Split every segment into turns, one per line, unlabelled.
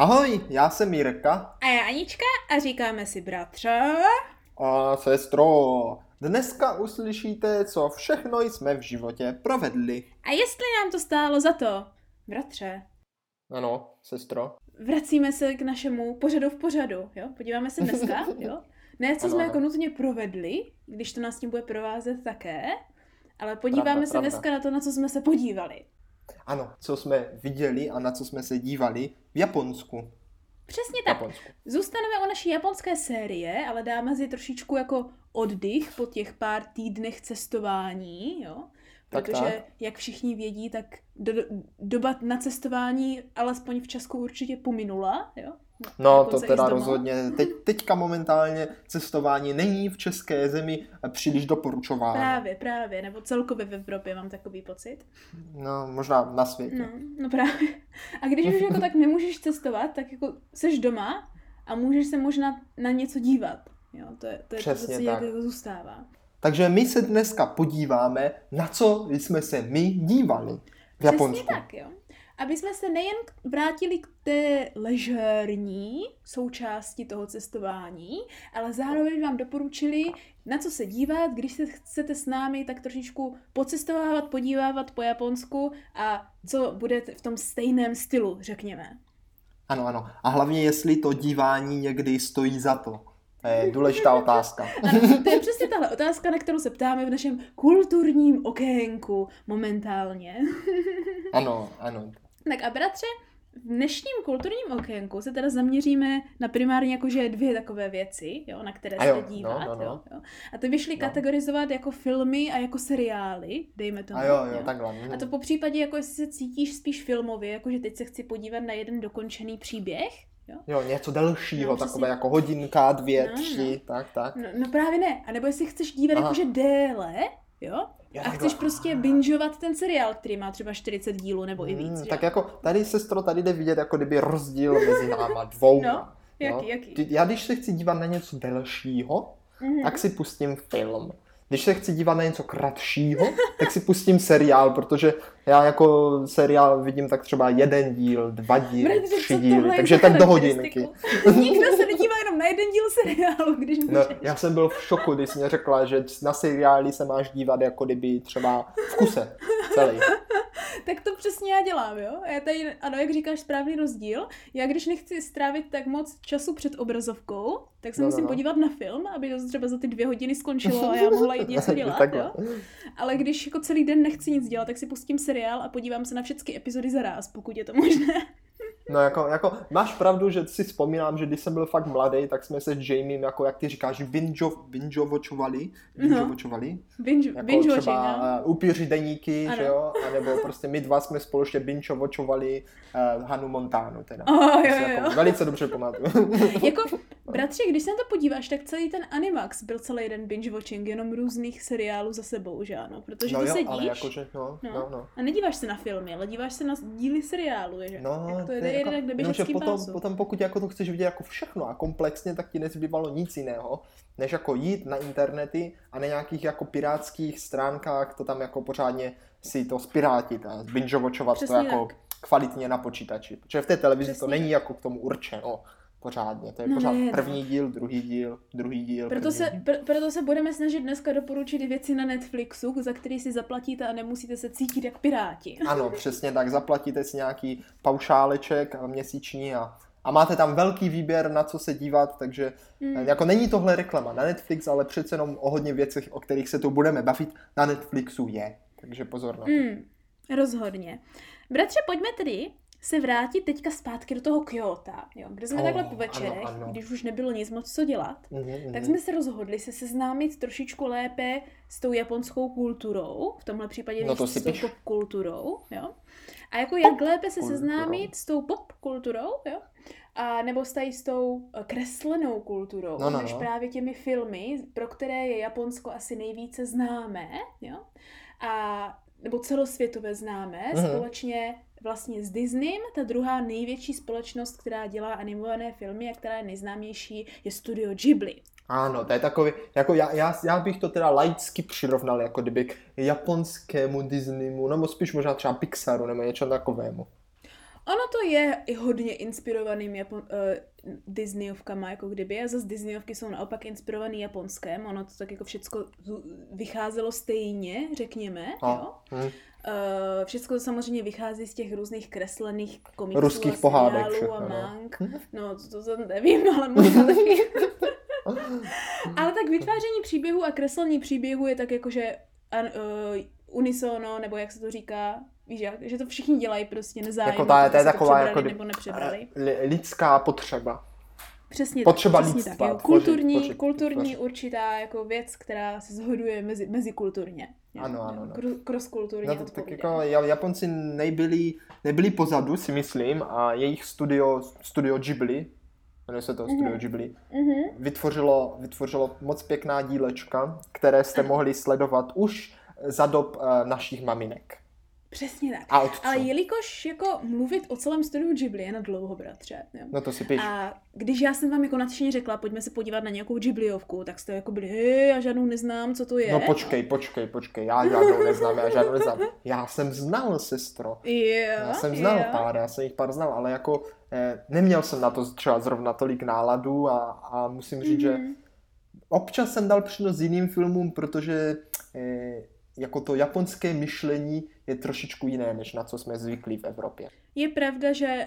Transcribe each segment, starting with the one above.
Ahoj, já jsem Jirka.
A já Anička a říkáme si bratře.
A sestro, dneska uslyšíte, co všechno jsme v životě provedli.
A jestli nám to stálo za to, bratře.
Ano, sestro.
Vracíme se k našemu pořadu v pořadu, jo? Podíváme se dneska, jo? Ne, co ano, jsme ano. jako nutně provedli, když to nás tím bude provázet také, ale podíváme pravda, se pravda. dneska na to, na co jsme se podívali.
Ano, co jsme viděli a na co jsme se dívali v Japonsku.
Přesně tak. Japonsku. Zůstaneme u naší japonské série, ale dáme si trošičku jako oddych po těch pár týdnech cestování, jo? Protože, tak, tak. jak všichni vědí, tak do, doba na cestování alespoň v Česku určitě pominula, jo?
No, to teda rozhodně. Teď, teďka momentálně cestování není v české zemi příliš doporučováno.
Právě, právě. Nebo celkově v Evropě mám takový pocit.
No, možná na světě.
No, no právě. A když už jako tak nemůžeš cestovat, tak jako seš doma a můžeš se možná na něco dívat. Jo, to je to, je Přesně to co tak. jako zůstává.
Takže my se dneska podíváme, na co jsme se my dívali v
Přesně Japonsku. tak, jo aby jsme se nejen vrátili k té ležérní součásti toho cestování, ale zároveň vám doporučili, na co se dívat, když se chcete s námi tak trošičku pocestovávat, podívávat po Japonsku a co bude v tom stejném stylu, řekněme.
Ano, ano. A hlavně, jestli to dívání někdy stojí za to. To je důležitá otázka.
Ano, to je přesně tahle otázka, na kterou se ptáme v našem kulturním okénku momentálně.
Ano, ano.
Tak a bratře, v dnešním kulturním okénku se teda zaměříme na primárně jakože dvě takové věci, jo, na které se dívat. No, no, no. Jo, jo. A ty byšli no. kategorizovat jako filmy a jako seriály, dejme tomu.
A jo, jo, jo. takhle.
A to po případě, jako jestli se cítíš spíš filmově, jakože teď se chci podívat na jeden dokončený příběh, Jo?
jo, něco delšího, no, takové jako hodinka, dvě, no, tři, no. tak, tak.
No, no právě ne. A nebo jestli chceš dívat Aha. jakože déle, jo, já a chceš prostě bingeovat ten seriál, který má třeba 40 dílů nebo i víc. Hmm,
tak jako tady, sestro, tady jde vidět jako kdyby rozdíl mezi náma dvou.
No, jaký, no? jaký?
Já když se chci dívat na něco delšího, mm-hmm. tak si pustím film. Když se chci dívat na něco kratšího, tak si pustím seriál, protože já jako seriál vidím tak třeba jeden díl, dva díly, tři díly, takže tak do hodinky.
Nikdo se nedívá jenom na jeden díl seriálu, když no, můžeš.
No, já jsem byl v šoku, když jsi mě řekla, že na seriály se máš dívat jako kdyby třeba v kuse celý.
tak to přesně já dělám, jo. Já tady, ano, jak říkáš, správný rozdíl. Já když nechci strávit tak moc času před obrazovkou, tak se no, musím no, no. podívat na film, aby to třeba za ty dvě hodiny skončilo a já mohla jít něco dělat, jo. Ale když jako celý den nechci nic dělat, tak si pustím seriál a podívám se na všechny epizody zaraz, pokud je to možné.
No jako, jako, máš pravdu, že si vzpomínám, že když jsem byl fakt mladý, tak jsme se s Jamiem, jako jak ty říkáš, binge, binge-watchovali, binge-watchovali,
no. binge,
jako
binge
třeba no. uh, upíři deníky, ano. že jo, a nebo prostě my dva jsme společně binge-watchovali uh, Hanu Montánu teda.
Oh, jo, jo, jo.
Jako velice dobře pamatuju.
jako, bratři, když se na to podíváš, tak celý ten Animax byl celý jeden binge-watching, jenom různých seriálů za sebou, že ano, protože
no
ty
jo,
sedíš
ale jakože, no, no. No, no.
a nedíváš se na filmy, ale díváš se na díly seriálu, že?
No,
jak to
je jako, jenom, že potom, pásu. potom pokud jako to chceš vidět jako všechno a komplexně, tak ti nezbývalo nic jiného, než jako jít na internety a na nějakých jako pirátských stránkách to tam jako pořádně si to spirátit a binge-watchovat to jako tak. kvalitně na počítači. Protože v té televizi Přesně. to není jako k tomu určeno pořádně. To je no, pořád ne, první díl, druhý díl, druhý díl.
Proto se,
díl.
Pr- proto se budeme snažit dneska doporučit věci na Netflixu, za který si zaplatíte a nemusíte se cítit jak piráti.
Ano, přesně tak. Zaplatíte si nějaký paušáleček měsíční a a máte tam velký výběr, na co se dívat, takže mm. jako není tohle reklama na Netflix, ale přece jenom o hodně věcech, o kterých se tu budeme bavit, na Netflixu je. Takže pozor na to.
Mm, rozhodně. Bratře, pojďme tedy se vrátit teďka zpátky do toho Kyoto, jo, kde jsme oh, takhle po večerech, ano, ano. když už nebylo nic moc co dělat, mm-hmm. tak jsme se rozhodli se seznámit trošičku lépe s tou japonskou kulturou, v tomhle případě no to s tou pop kulturou, jo. A jako jak pop lépe se seznámit s tou pop kulturou, jo, a nebo s, s tou eh, kreslenou kulturou, no, no, než no. právě těmi filmy, pro které je Japonsko asi nejvíce známé, jo, a nebo celosvětové známé, mm-hmm. společně vlastně s Disneym. Ta druhá největší společnost, která dělá animované filmy a která je nejznámější, je Studio Ghibli.
Ano, to je takový, jako já, já, já bych to teda laicky přirovnal jako kdyby k japonskému Disneymu, nebo spíš možná třeba Pixaru nebo něčem takovému.
Ono to je i hodně inspirovaným Japon, uh, Disneyovkama, jako kdyby, a zase Disneyovky jsou naopak inspirovaný japonském, ono to tak jako všecko vycházelo stejně, řekněme, a, jo. Hmm. Uh, všechno to samozřejmě vychází z těch různých kreslených komiksů
Ruských a pohádek
a mang. No, to, to, to nevím, ale možná taky. ale tak vytváření příběhu a kreslení příběhu je tak jako, že uh, unisono, nebo jak se to říká, víš jak, že to všichni dělají prostě nezájem.
Jako ta, to je taková jako nebo nepřebrali. lidská potřeba.
Přesně
potřeba
tak, přesně tak. Jo. Kulturní, tvořit, kulturní určitá jako věc, která se zhoduje mezi, mezikulturně.
Jo. Ano, ano. ano.
Cross-kulturně
no, tak jako Japonci nebyli, nebyli pozadu, si myslím, a jejich studio, studio Ghibli, jmenuje se to mm-hmm. Studio Ghibli, mm-hmm. vytvořilo, vytvořilo moc pěkná dílečka, které jste mohli sledovat už za dob uh, našich maminek.
Přesně tak. A Ale jelikož jako mluvit o celém studiu Ghibli je na dlouho, bratře. Jo.
No to si píš.
A když já jsem vám jako nadšeně řekla, pojďme se podívat na nějakou Ghibliovku, tak jste jako byli, hej, já žádnou neznám, co to je.
No počkej, počkej, počkej, já žádnou neznám, já žádnou neznám. Já jsem znal, sestro.
Jo,
já jsem znal jo. pár, já jsem jich pár znal, ale jako eh, neměl jsem na to třeba zrovna tolik náladu a, a musím říct, mm-hmm. že mhm. občas jsem dal přednost jiným filmům, protože eh, jako to japonské myšlení je trošičku jiné, než na co jsme zvyklí v Evropě.
Je pravda, že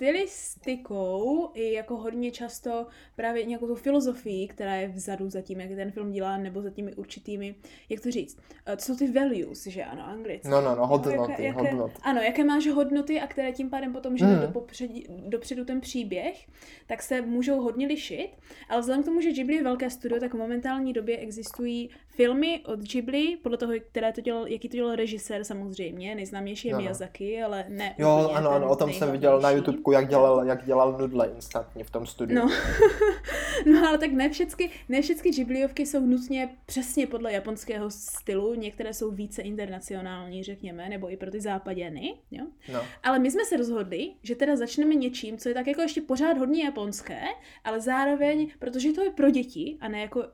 stylistikou i jako hodně často právě nějakou tu filozofii, která je vzadu za tím, jak ten film dělá, nebo za těmi určitými, jak to říct, eh, co jsou ty values, že ano, anglicky.
No, no, no, hodnoty, jaké, jaké, hodnoty.
Ano, jaké máš hodnoty a které tím pádem potom ženou mm. do popředí, dopředu ten příběh, tak se můžou hodně lišit, ale vzhledem k tomu, že Ghibli je velké studio, tak v momentální době existují filmy od Ghibli, podle toho, které to dělal, jaký to dělal režisér samozřejmě, nejznámější je no. Miyazaki, ale ne
Jo, ano, ano, o tom jsem viděl na YouTube jak dělal, jak dělal nudle instantně v tom studiu.
No, no ale tak ne všechny, ne všechny Ghibliovky jsou nutně přesně podle japonského stylu, některé jsou více internacionální, řekněme, nebo i pro ty západěny, jo. No. Ale my jsme se rozhodli, že teda začneme něčím, co je tak jako ještě pořád hodně japonské, ale zároveň, protože to je pro děti a ne jako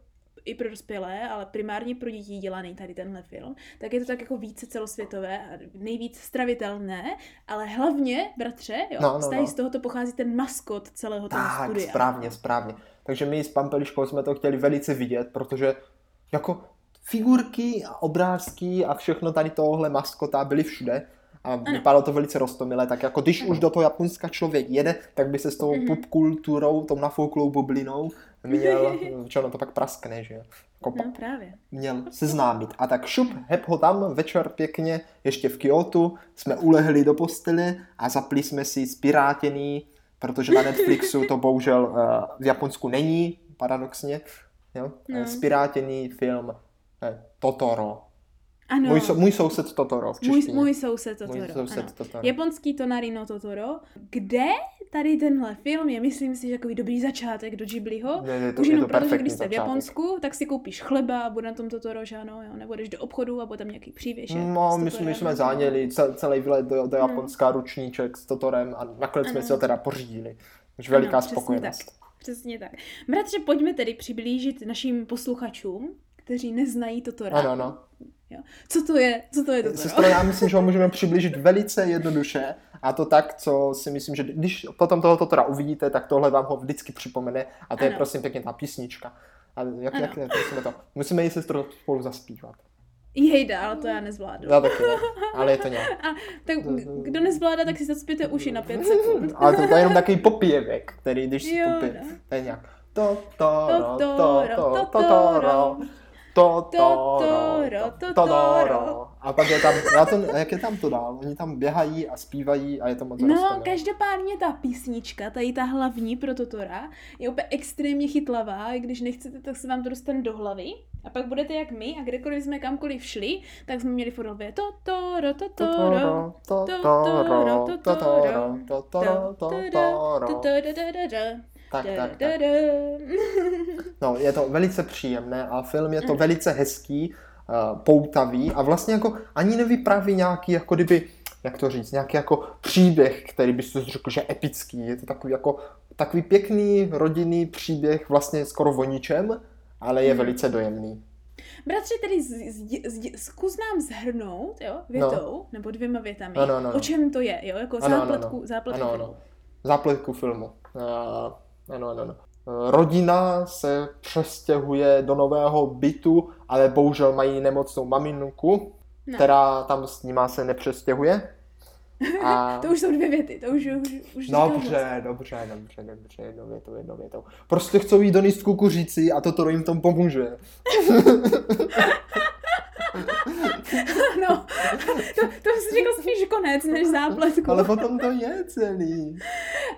i pro dospělé, ale primárně pro děti dělaný tady tenhle film, tak je to tak jako více celosvětové a nejvíc stravitelné, ale hlavně, bratře, jo, no, no, no. z tohoto pochází ten maskot celého toho tak, studia.
správně, správně. Takže my s Pampeliškou jsme to chtěli velice vidět, protože jako figurky a obrázky a všechno tady tohle maskota byly všude a ano. vypadalo to velice rostomilé, tak jako když ano. už do toho Japonska člověk jede, tak by se s tou mm-hmm. popkulturou, tou nafouklou bublinou měl, čo no to pak praskne, že
jako no právě.
Měl seznámit. A tak šup, hep ho tam, večer pěkně, ještě v Kyoto, jsme ulehli do postele a zapli jsme si spirátěný, protože na Netflixu to bohužel uh, v Japonsku není, paradoxně, jo? No. spirátěný film eh, Totoro. Ano. Můj, můj soused Totoro v
můj, můj soused Totoro. Můj soused ano. Totoro. Japonský Tonarino Totoro. Kde tady tenhle film je, myslím si, že takový dobrý začátek do Ghibliho. Ne, ne, to, Už jenom to proto, že když jste začátek. v Japonsku, tak si koupíš chleba a bude na tom Totoro, že ano, jo? nebo jdeš do obchodu a bude tam nějaký přívěšek.
No, my, jsme, my jsme záněli celý výlet do, do Japonska, no. ručníček s Totorem a nakonec jsme si ho teda pořídili. Už veliká ano, spokojenost.
Tak. Přesně tak. Bratře, pojďme tedy přiblížit našim posluchačům, kteří neznají Totora.
Ano, ano.
Jo. Co to je? Co to je to?
Sestro, já myslím, že ho můžeme přiblížit velice jednoduše a to tak, co si myslím, že když potom tohoto teda uvidíte, tak tohle vám ho vždycky připomene a to ano. je prosím pěkně ta písnička. A jak, ano. jak musíme to? Musíme ji sestro spolu zaspívat.
Jejda, ale to já nezvládnu.
Já taky ne, ale je to nějak. A,
tak kdo nezvládá, tak si zaspíte uši na pět sekund.
ale to, to je jenom takový popěvek, který když si popě, no. to je nějak to, to, to, to, to, to, to, to, to, to, to, to, to, A pak je tam, já to, jak je tam to dál? Oni tam běhají a zpívají a je to moc
No, rozstané. každopádně ta písnička, tady ta hlavní pro Totora, je úplně extrémně chytlavá, když nechcete, tak se vám to dostane do hlavy. A pak budete jak my a kdekoliv jsme kamkoliv šli, tak jsme měli furt to to ro to to ro to to ro
to to ro to to ro to to ro to to
ro
tak, tak, tak. No, je to velice příjemné a film je to mm. velice hezký, uh, poutavý a vlastně jako ani nevypráví nějaký, jako kdyby, jak to říct, nějaký jako příběh, který bys to řekl, že epický. Je to takový jako takový pěkný rodinný příběh vlastně skoro o ničem, ale je mm. velice dojemný.
Bratře, tedy z, z, z, zkus nám zhrnout, jo, větou, no. nebo dvěma větami, ano, ano, ano. o čem to je, jo, jako ano, zápletku, ano, zápletku ano, ano.
Zápletku filmu. Uh, ano, ano, ano. Rodina se přestěhuje do nového bytu, ale bohužel mají nemocnou maminku, no. která tam s nima se nepřestěhuje.
A... to už jsou dvě věty, to už, už, už
Dobře, dobře, dobře, dobře, jednou větou, jednou větou. Prostě chcou jít do níst kukuřici a toto jim tom pomůže.
no, to, to jsi řekl spíš konec než zápletku.
Ale potom to je celý.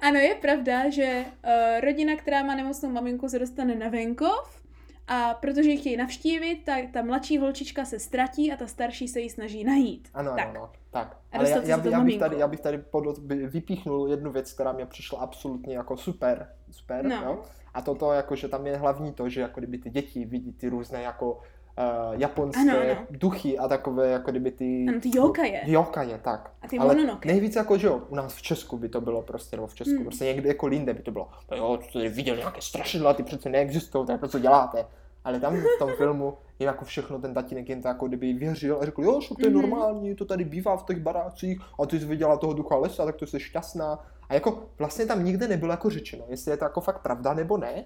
Ano, je pravda, že uh, rodina, která má nemocnou maminku, se dostane na venkov a protože ji chtějí navštívit, tak ta mladší holčička se ztratí a ta starší se jí snaží najít.
Ano, tak. ano, ano. Tak. Ale já, já, já, bych tady, já bych tady podot, by vypíchnul jednu věc, která mě přišla absolutně jako super. super no. jo? A toto, jako, že tam je hlavní to, že jako kdyby ty děti vidí ty různé jako uh, japonské ano, ano. duchy a takové, jako kdyby ty...
Ano, ty yokaje.
Yokaje, tak.
A ty
Ale
mononoke.
nejvíc jako, že jo, u nás v Česku by to bylo prostě, nebo v Česku, hmm. prostě někde jako linde by to bylo, no jo, tady viděl nějaké strašidla, ty přece neexistují, tak to co děláte. Ale tam v tom filmu je jako všechno, ten tatínek jen to jako kdyby věřil a řekl, jo, to je mm-hmm. normální, to tady bývá v těch barácích a ty jsi viděla toho ducha lesa, tak to jsi šťastná. A jako vlastně tam nikde nebylo jako řečeno, jestli je to jako fakt pravda nebo ne,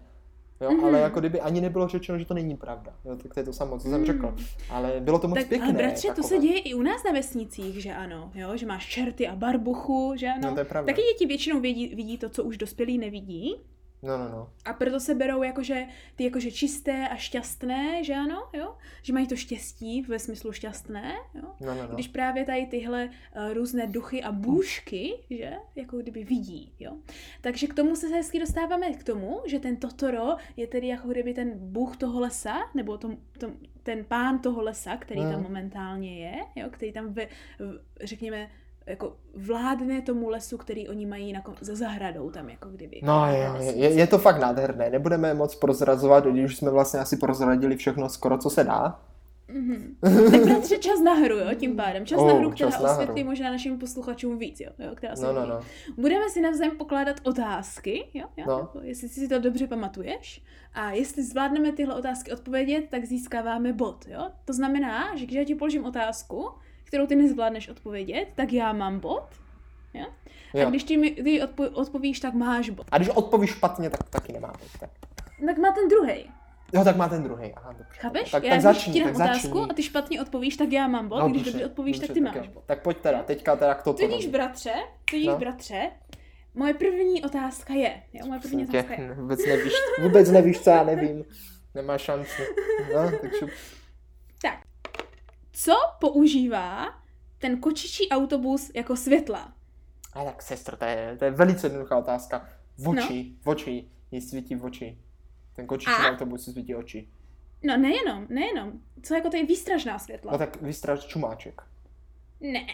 Jo, mm-hmm. ale jako kdyby ani nebylo řečeno, že to není pravda. Jo, tak to je to samo, co jsem mm. řekl. Ale bylo to moc tak, pěkné. Ale
bratře, takové. to se děje i u nás na vesnicích, že ano, jo, že máš čerty a barbuchu, že ano.
No, to je pravda.
Taky děti většinou vidí, vidí to, co už dospělí nevidí.
No, no, no.
A proto se berou jakože ty jakože čisté a šťastné, že ano, jo? Že mají to štěstí ve smyslu šťastné, jo?
No, no, no.
Když právě tady tyhle uh, různé duchy a bůžky, že? Jako kdyby vidí, jo? Takže k tomu se hezky dostáváme k tomu, že ten Totoro je tedy jako kdyby ten bůh toho lesa, nebo tom, tom, ten pán toho lesa, který hmm. tam momentálně je, jo? Který tam, ve, v, řekněme, jako vládne tomu lesu, který oni mají na, za zahradou tam jako kdyby.
No je, je, je to fakt nádherné, nebudeme moc prozrazovat, když jsme vlastně asi prozradili všechno skoro, co se dá.
Mm-hmm. tak bratře, čas na hru, jo, tím pádem. Čas oh, na hru, která osvětlí možná našim posluchačům víc, jo, jo která se
no, no, no.
Budeme si navzájem pokládat otázky, jo, jo no. jako, jestli si to dobře pamatuješ. A jestli zvládneme tyhle otázky odpovědět, tak získáváme bod, jo. To znamená, že když já ti položím otázku, kterou ty nezvládneš odpovědět, tak já mám bod. Jo? Jo. A když ty, mi, ty odpo, odpovíš, tak máš bod.
A když odpovíš špatně, tak taky nemá bod. Tak,
tak má ten druhý.
Jo, tak má ten druhý. Aha, dobře.
Chápeš?
Tak,
já
tak začni,
tak otázku začni. a ty špatně odpovíš, tak já mám bod. No, když dobře odpovíš, dobře, tak ty
tak
máš bod.
Tak pojď teda, teďka teda k tomu.
Tudíž, bratře, tudíž, no. bratře, moje první otázka je, jo, moje první Tě, otázka je.
Vůbec nevíš, vůbec nevíš, co já nevím. Nemá šanci. No, tak šup.
Tak, co používá ten kočičí autobus jako světla?
A tak sestro, to je, to je velice jednoduchá otázka. V oči, no. v oči, jí svítí v oči. Ten kočičí A? autobus svítí oči.
No nejenom, nejenom. Co jako to je výstražná světla?
No tak výstraž čumáček.
Ne.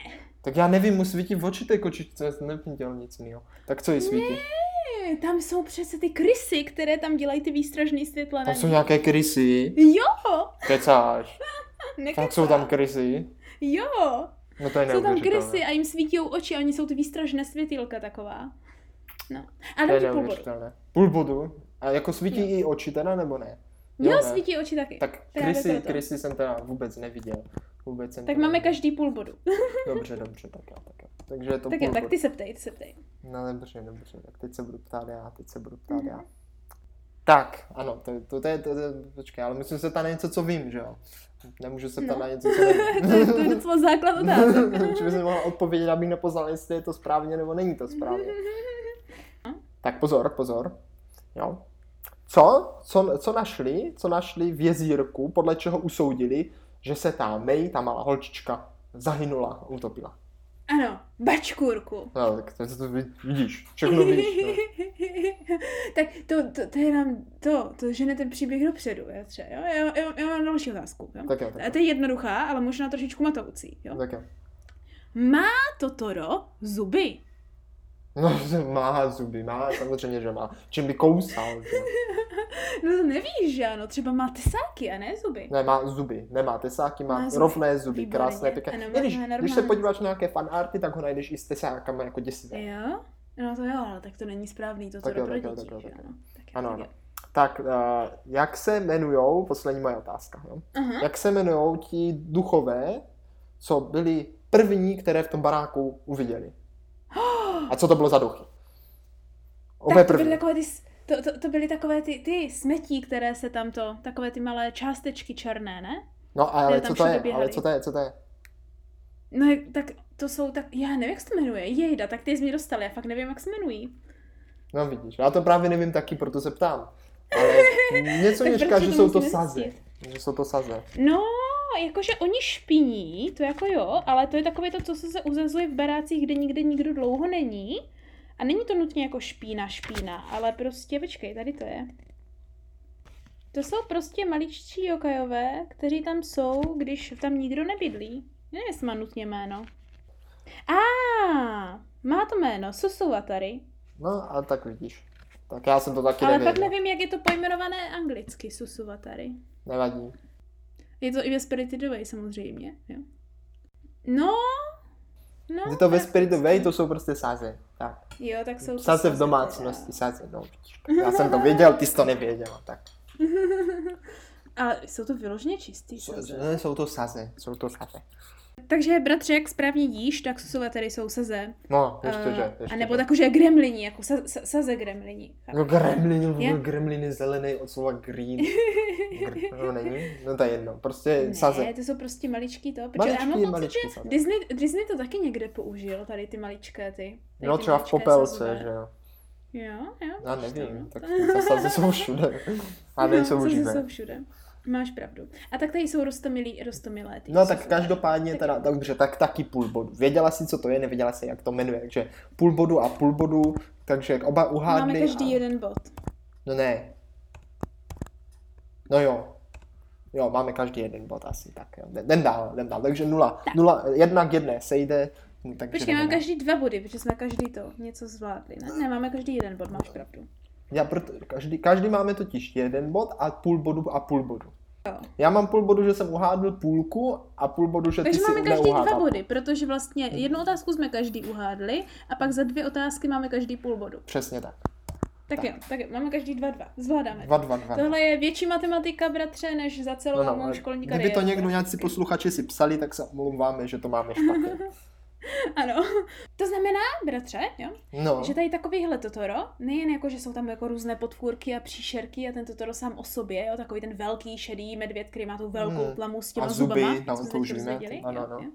Tak já nevím, mu svítí v oči té kočičce, já jsem neviděl nic jiného. Tak co jí svítí?
Ne, tam jsou přece ty krysy, které tam dělají ty výstražné světla.
Tam jsou nějaké krysy?
Jo.
Kecáš. Tak jsou tam krysy?
Jo.
No to je
Jsou tam krysy a jim svítí oči a oni jsou ty výstražné světýlka taková. No. A ti půl bodu.
Půl bodu? A jako svítí jo. i oči teda, nebo ne?
Jo, jo ne? svítí oči taky.
Tak krysy, krysy jsem teda vůbec neviděl. Vůbec jsem
tak máme neviděl. každý půl bodu.
dobře, dobře, tak jo, tak jo. Takže je to
tak
půl
jo, tak ty se ptej, ty se ptej.
No dobře, dobře, tak teď se budu ptát já, teď se budu ptát mm-hmm. já. Tak, ano, to, to, to, je, to, to, počkej, ale musím se na něco, co vím, že jo? Nemůžu se ptát no. na něco, co
nevím. to je docela základ otázky.
Či bych mohla odpovědět, abych nepoznal, jestli je to správně nebo není to správně. tak pozor, pozor. Jo. Co, co, co našli, co našli v jezírku, podle čeho usoudili, že se ta May, ta malá holčička, zahynula, utopila?
Ano, bačkůrku.
No, tak to, to vidíš, všechno víš. No.
tak to, to, to, je nám to, to žene ten příběh dopředu, já třeba, jo? Já, já, já mám další otázku, jo?
Tak jo, tak
jo. To je jednoduchá, ale možná trošičku matoucí, jo?
Tak jo.
Má Totoro zuby?
No, má zuby, má, samozřejmě, že má. Čím by kousal, že?
No to nevíš, že ano, třeba má tesáky a ne zuby.
Ne, má zuby, nemá tesáky, má, má zuby. rovné zuby, Výborně. krásné, pěkné. Ano, když, když se podíváš na nějaké fanarty, tak ho najdeš i s tesákama jako děsivé.
Jo? No to jo, ale tak to není správný, to to pro děti,
ano. Tak ano, ano. Tak, uh, jak se jmenují, poslední moje otázka, jo? Uh-huh. jak se jmenují ti duchové, co byli první, které v tom baráku uviděli? A co to bylo za duchy?
Obě tak to byly takové ty, to, to, to byly takové ty, ty smetí, které se tam to, takové ty malé částečky černé, ne?
No ale co to je, ale co to je, co to je?
No tak to jsou tak, já nevím, jak se to jmenuje, Jejda, tak ty jsi mi dostal, já fakt nevím, jak se jmenují.
No vidíš, já to právě nevím taky, proto se ptám. Ale něco mě říká, že jsou to saze. Že jsou to saze.
No, jakože oni špiní, to jako jo, ale to je takové to, co se uzazuje v barácích, kde nikde nikdo dlouho není. A není to nutně jako špína, špína, ale prostě, počkej, tady to je. To jsou prostě maliččí jokajové, kteří tam jsou, když tam nikdo nebydlí. Nevím, jestli má nutně jméno. A ah, má to jméno, Susuvatari.
No, a tak vidíš. Tak já jsem to taky
Ale nevěděl. pak nevím, jak je to pojmenované anglicky, Susuvatari.
Nevadí.
Je to i ve Spirited Away samozřejmě, jo. No,
no. Je to ve Spirited Away, to jsou prostě sáze. Tak.
Jo, tak jsou
Sáze v domácnosti, sáze, no. Já jsem to věděl, ty jsi to nevěděla, tak.
Ale jsou to vyloženě čistý saze.
Ne, jsou to saze, jsou to saze.
Takže bratře, jak správně jíš, tak susové tady jsou saze.
No, ještě, že.
Ještě, a nebo že gremlini, jako sa, sa, saze gremlini.
No gremlini, je? gremlini zelený od slova green. Gr- no není? No to je jedno, prostě
ne,
saze.
Ne, to jsou prostě maličký to. Protože maličký, já mám maličký pocit, že Disney, Disney to taky někde použil, tady ty maličké ty.
Tady no třeba v Popelce, že jo.
Jo, jo.
Já nevím, tak ty saze jsou všude. A nejsou
no, živé. jsou všude. Máš pravdu. A tak tady jsou rostomilí, rostomilé.
No tak každopádně teda, dobře, tak taky půl bodu. Věděla si, co to je, nevěděla si, jak to jmenuje, takže půl bodu a půl bodu, takže oba uhádli.
Máme každý a... jeden bod.
No ne. No jo. Jo, máme každý jeden bod asi, tak jo. Jdem dál, jdem dál, takže nula, tak. nula, jedna k jedné sejde.
Takže Počkej, máme každý dva body, protože jsme každý to něco zvládli, ne? Ne, máme každý jeden bod, máš pravdu.
Já proto, každý, každý máme totiž jeden bod a půl bodu a půl bodu. Já mám půl bodu, že jsem uhádl půlku a půl bodu, že
Takže
ty
máme každý dva body, protože vlastně jednu otázku jsme každý uhádli a pak za dvě otázky máme každý půl bodu.
Přesně tak.
Tak, tak jo, tak jo, máme každý dva dva. Zvládáme.
Dva, dva, dva.
Tohle je větší matematika, bratře, než za celou no, no, mou školní
kariéru. Kdyby to někdo nějací posluchači si psali, tak se omlouváme, že to máme špatně.
ano. To znamená, bratře, jo, no. že tady takovýhle Totoro, nejen jako, že jsou tam jako různé podfůrky a příšerky a ten Totoro sám o sobě, jo, takový ten velký šedý medvěd, který má tu velkou hmm. plamu s těma a zuby, zubama,
no, jsme to už ano,
jo, no. jo.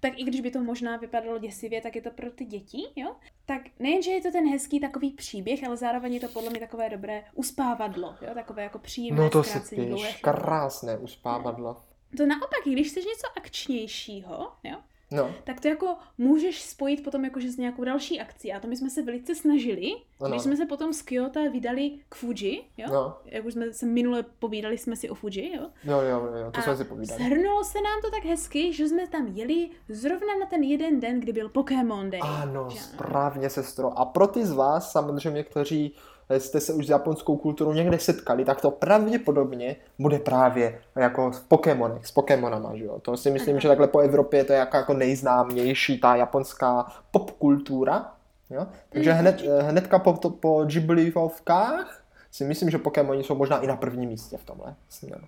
tak i když by to možná vypadalo děsivě, tak je to pro ty děti, jo. Tak nejenže je to ten hezký takový příběh, ale zároveň je to podle mě takové dobré uspávadlo, jo, takové jako příjemné
No to si píš, krásné uspávadlo.
To naopak, když chceš něco akčnějšího, jo,
no.
tak to jako můžeš spojit potom jakože s nějakou další akcí. A to my jsme se velice snažili, no, když jsme se potom z Kyoto vydali k Fuji, jo?
No.
Jak už jsme se minule povídali jsme si o Fuji, jo?
Jo, jo, jo, to a jsme si povídali.
Shrnulo se nám to tak hezky, že jsme tam jeli zrovna na ten jeden den, kdy byl Pokémon Day.
Ano, že? správně, sestro. A pro ty z vás, samozřejmě, kteří jste se už s japonskou kulturou někde setkali, tak to pravděpodobně bude právě jako v Pokémonech, s Pokémonama, že jo. To si myslím, že takhle po Evropě to je jako, jako nejznámější ta japonská popkultura, jo. Takže mm, hned, hnedka po, to, po Ghibliovkách si myslím, že Pokémoni jsou možná i na prvním místě v tomhle směru.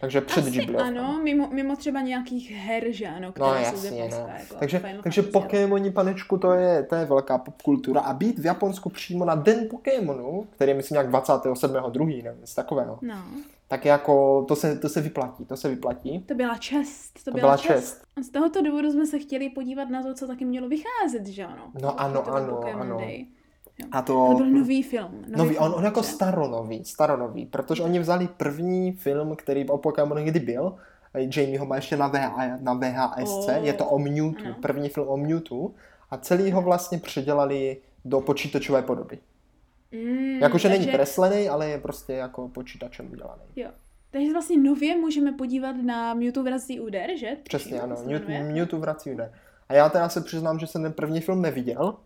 Takže před Asi
ano, mimo, mimo třeba nějakých her, že ano, které no, jasně, jsou no.
jako Takže, takže Pokémoni, panečku, to je, to je velká popkultura. A být v Japonsku přímo na den Pokémonu, který je myslím nějak 27.2., nevím, z takového,
no.
tak jako to se, to se vyplatí, to se vyplatí.
To byla čest, to, to byla, byla čest. čest. A z tohoto důvodu jsme se chtěli podívat na to, co taky mělo vycházet, že ano?
No ano, ano, ano. Day.
A to, to byl nový film. Nový,
nový
film,
on, on jako staronový, staronový, protože oni vzali první film, který o Pokémonu kdy byl, Jamie ho má ještě na, VH, na VHS, oh, je to o Mewtwo, ano. první film o Mewtwo a celý ho vlastně předělali do počítačové podoby. Mm, Jakože takže... není kreslený, ale je prostě jako počítačem udělaný.
Jo. Takže vlastně nově můžeme podívat na Mewtwo vrací úder, že?
Přesně, ano. Mewtwo vrací úder. A já teda se přiznám, že jsem ten první film neviděl,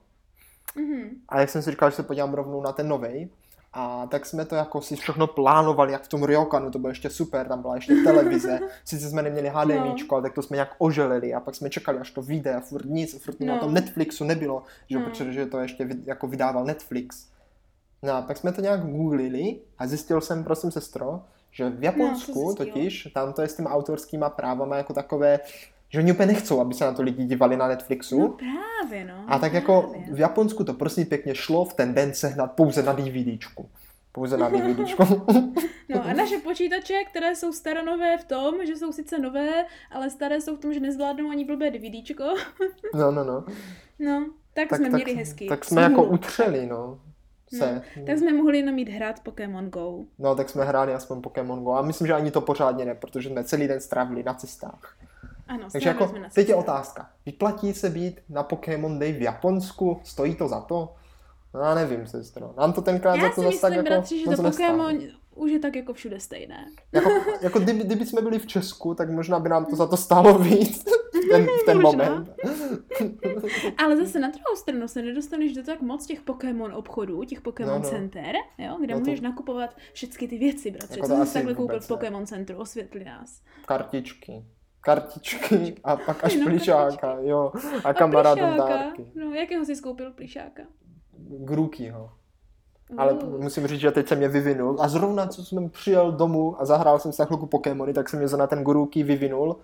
Mm-hmm. A jak jsem si říkal, že se podívám rovnou na ten novej, a tak jsme to jako si všechno plánovali, jak v tom Ryokanu, to bylo ještě super, tam byla ještě televize, sice jsme neměli HDMIčko, no. ale tak to jsme nějak oželili a pak jsme čekali, až to vyjde a furt nic, furt no. na tom Netflixu nebylo, že no. protože to ještě jako vydával Netflix. No a pak jsme to nějak googlili a zjistil jsem, prosím sestro, že v Japonsku no, totiž, tam to je s těma autorskýma právama jako takové, že oni úplně nechcou, aby se na to lidi dívali na Netflixu.
No právě, no.
A tak jako právě. jako v Japonsku to prosím pěkně šlo v ten den sehnat pouze na DVDčku. Pouze na DVDčku.
no a naše počítače, které jsou staronové v tom, že jsou sice nové, ale staré jsou v tom, že nezvládnou ani blbé DVDčko.
no, no, no.
No, tak, tak jsme tak, měli hezky.
Tak jsme jako utřeli, no.
Se. No, tak jsme mohli jenom mít hrát Pokémon Go.
No, tak jsme hráli aspoň Pokémon Go. A myslím, že ani to pořádně ne, protože jsme celý den strávili na cestách.
Ano,
Takže jako, teď je otázka. Vyplatí se být na Pokémon Day v Japonsku? Stojí to za to? No, já nevím, sestro. Nám to tenkrát
já
za to zase tak jako
bratři, že to Pokémon už je tak jako všude stejné.
Jako, jako kdyby, kdyby jsme byli v Česku, tak možná by nám to za to stálo víc ten, v ten moment.
Ale zase na druhou stranu se nedostaneš do tak moc těch Pokémon obchodů, těch Pokémon no, no. center, jo, kde no to... můžeš nakupovat všechny ty věci, bratře. Jako Co jsi takhle koupil v Pokémon centru? Osvětli nás.
Kartičky kartičky a pak až no, plíšáka, jo. A kamarádům dárky.
No, jakého jsi skoupil plíšáka?
Grukýho. Ale uh. musím říct, že teď jsem je vyvinul. A zrovna, co jsem přijel domů a zahrál jsem se chvilku Pokémony, tak jsem je na ten Guruki vyvinul